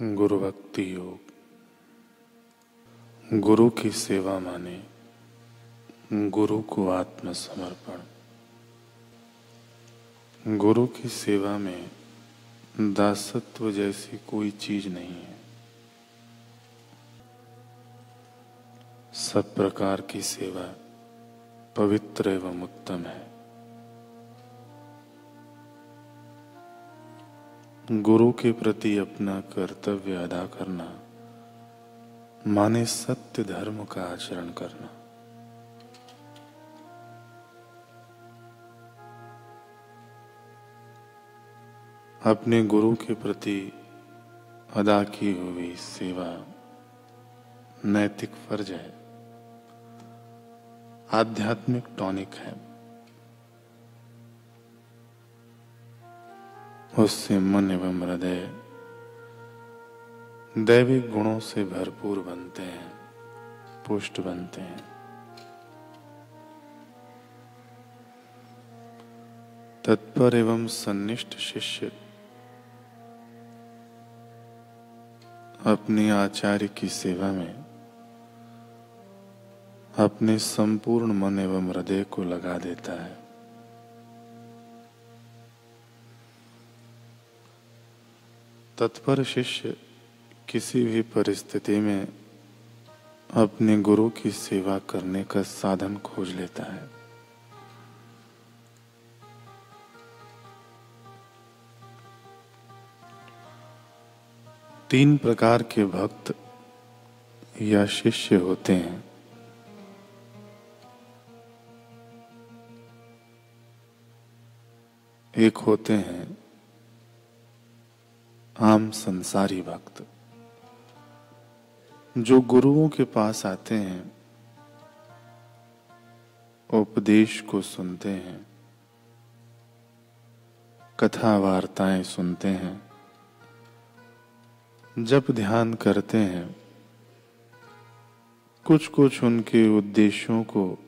गुरु भक्ति योग। गुरु की सेवा माने गुरु को आत्मसमर्पण। गुरु की सेवा में दासत्व जैसी कोई चीज़ नहीं है। सब प्रकार की सेवा पवित्र एवं उत्तम है। गुरु के प्रति अपना कर्तव्य अदा करना, माने सत्य धर्म का आचरण करना। अपने गुरु के प्रति अदा की हुई सेवा नैतिक फ़र्ज़ है। आध्यात्मिक टॉनिक है। उससे मन एवं हृदय दैविक गुणों से भरपूर बनते हैं, पुष्ट बनते हैं। तत्पर एवं सन्निष्ठ शिष्य अपने आचार्य की सेवा में अपने संपूर्ण मन एवं हृदय को लगा देता है। तत्पर शिष्य किसी भी परिस्थिति में अपने गुरु की सेवा करने का साधन खोज लेता है। तीन प्रकार के भक्त या शिष्य होते हैं। एक होते हैं आम संसारी भक्त जो गुरुओं के पास आते हैं, उपदेश को सुनते हैं कथा वार्ताएँ सुनते हैं, जब ध्यान करते हैं कुछ कुछ उनके उद्देश्यों को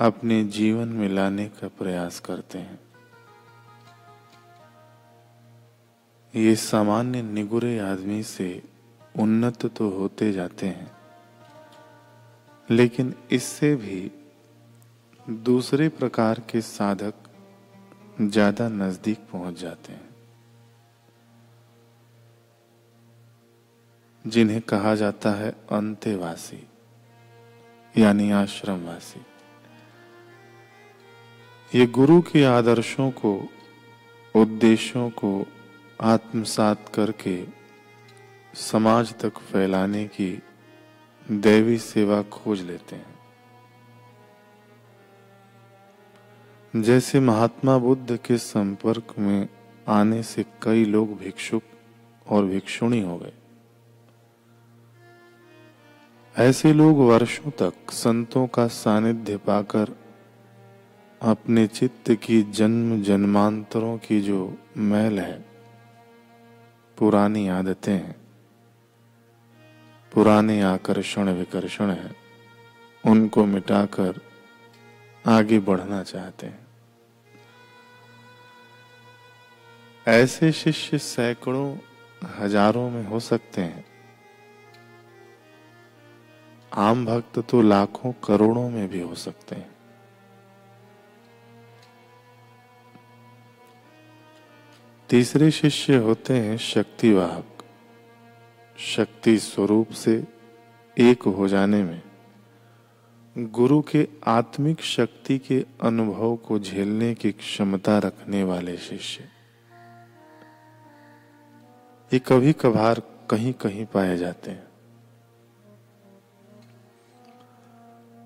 अपने जीवन में लाने का प्रयास करते हैं। ये सामान्य निगुरे आदमी से उन्नत तो होते जाते हैं, लेकिन इससे भी दूसरे प्रकार के साधक ज़्यादा नज़दीक पहुँच जाते हैं। जिन्हें कहा जाता है अंत्यवासी, यानी आश्रमवासी। ये गुरु के आदर्शों को, उद्देश्यों को आत्मसात करके समाज तक फैलाने की दैवी सेवा खोज लेते हैं। जैसे महात्मा बुद्ध के संपर्क में आने से कई लोग भिक्षुक और भिक्षुणी हो गए। ऐसे लोग वर्षों तक संतों का सानिध्य पाकर अपने चित्त की जन्म जन्मांतरों की जो मैल है पुरानी आदतें हैं। पुराने आकर्षण विकर्षण है। उनको मिटाकर आगे बढ़ना चाहते हैं। ऐसे शिष्य सैकड़ों, हज़ारों में हो सकते हैं। आम भक्त तो लाखों करोड़ों में भी हो सकते हैं। तीसरे शिष्य होते हैं शक्तिवाहक। शक्ति स्वरूप से एक हो जाने में, गुरु के आत्मिक शक्ति के अनुभव को झेलने की क्षमता रखने वाले शिष्य। ये कभी कभार कहीं कहीं पाए जाते हैं।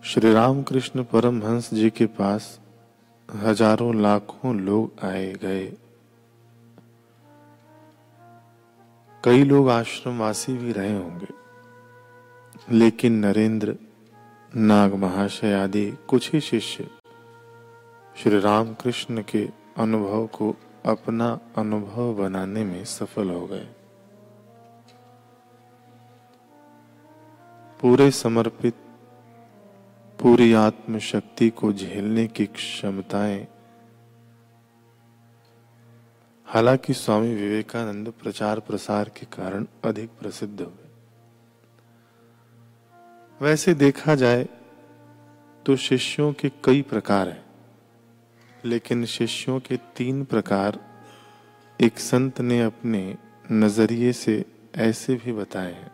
श्री रामकृष्ण परमहंस जी के पास हज़ारों लाखों लोग आए गए। कई लोग आश्रमवासी भी रहे होंगे। लेकिन नरेंद्र, नाग महाशय आदि कुछ ही शिष्य श्री रामकृष्ण के अनुभव को अपना अनुभव बनाने में सफल हो गए। पूरे समर्पित, पूरी आत्मशक्ति को झेलने की क्षमताएँ हालाँकि स्वामी विवेकानंद प्रचार प्रसार के कारण अधिक प्रसिद्ध हुए वैसे देखा जाए तो शिष्यों के कई प्रकार हैं, लेकिन शिष्यों के तीन प्रकार एक संत ने अपने नज़रिए से ऐसे भी बताए हैं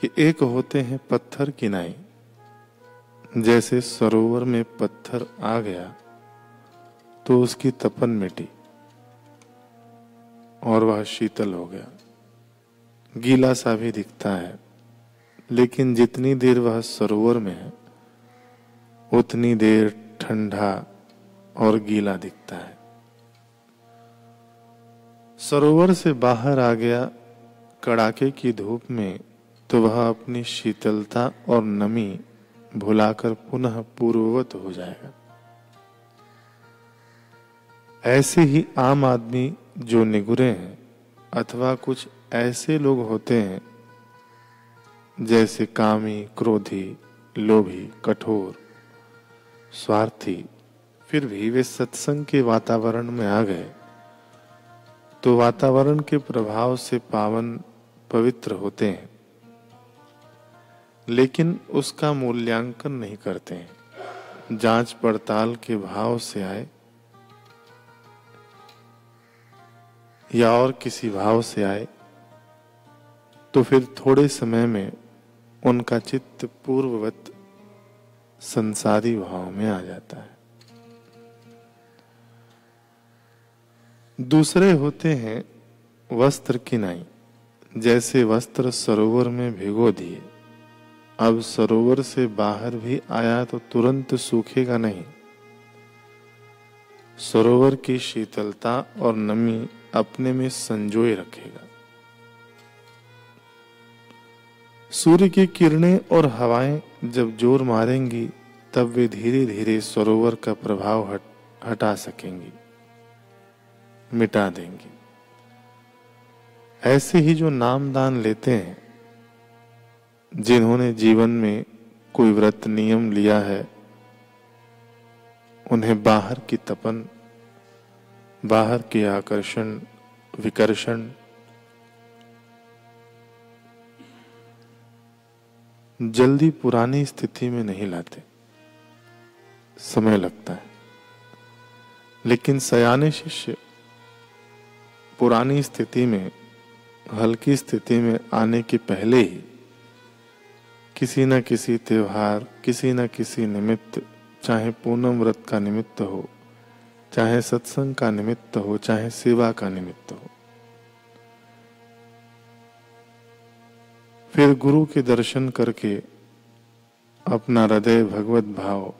कि एक होते हैं पत्थर किनाई जैसे सरोवर में पत्थर आ गया तो उसकी तपन मिटी और वह शीतल हो गया। गीला सा भी दिखता है, लेकिन जितनी देर वह सरोवर में है, उतनी देर ठंडा और गीला दिखता है। सरोवर से बाहर आ गया कड़ाके की धूप में तो वह अपनी शीतलता और नमी भुलाकर पुनः पूर्ववत हो जाएगा। ऐसे ही आम आदमी जो निगुरे हैं, अथवा कुछ ऐसे लोग होते हैं, जैसे कामी, क्रोधी, लोभी, कठोर, स्वार्थी, फिर भी वे सत्संग के वातावरण में आ गए। तो वातावरण के प्रभाव से पावन पवित्र होते हैं, लेकिन उसका मूल्यांकन नहीं करते हैं। जाँच पड़ताल के भाव से आए या और किसी भाव से आए तो फिर थोड़े समय में उनका चित्त पूर्ववत संसारी भाव में आ जाता है। दूसरे होते हैं वस्त्र किनाई जैसे वस्त्र सरोवर में भिगो दिए। अब सरोवर से बाहर भी आया तो तुरंत सूखेगा नहीं। सरोवर की शीतलता और नमी अपने में संजोए रखेगा। सूर्य की किरणें और हवाएँ जब ज़ोर मारेंगी, तब वे धीरे धीरे सरोवर का प्रभाव हट, हटा सकेंगी, मिटा देंगी। ऐसे ही जो नाम दान लेते हैं, जिन्होंने जीवन में कोई व्रत नियम लिया है, उन्हें बाहर की तपन बाहर के आकर्षण, विकर्षण, जल्दी पुरानी स्थिति में नहीं लाते। समय लगता है। लेकिन सयाने शिष्य पुरानी स्थिति में, हल्की स्थिति में आने के पहले ही किसी न किसी त्योहार, किसी न किसी निमित्त, चाहे पूनम व्रत का निमित्त हो चाहे सत्संग का निमित्त हो, चाहे सेवा का निमित्त हो। फिर गुरु के दर्शन करके अपना हृदय भगवत भाव,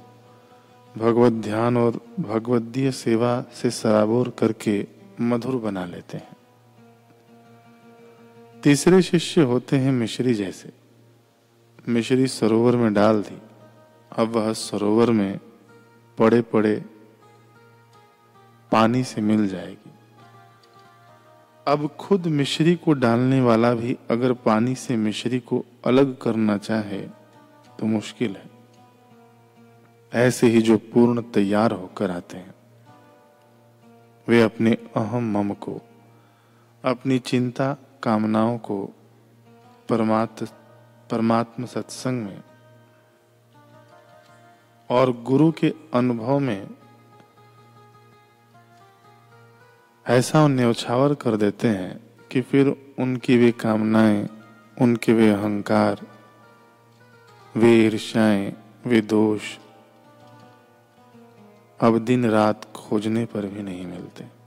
भगवत ध्यान और भगवदीय सेवा से सराबोर करके मधुर बना लेते हैं। तीसरे शिष्य होते हैं मिश्री जैसे। मिश्री सरोवर में डाल दी। अब वह सरोवर में पड़े पड़े पानी से मिल जाएगी। अब खुद मिश्री को डालने वाला भी अगर पानी से मिश्री को अलग करना चाहे तो मुश्किल है। ऐसे ही जो पूर्ण तैयार होकर आते हैं, वे अपने अहम मम को, अपनी चिंता, कामनाओं को परमात्म परमात्म सत्संग में और गुरु के अनुभव में ऐसा न्यौछावर कर देते हैं कि फिर उनकी वे कामनाएँ, उनके वे अहंकार, वे ईर्ष्याएँ, वे दोष अब दिन रात खोजने पर भी नहीं मिलते।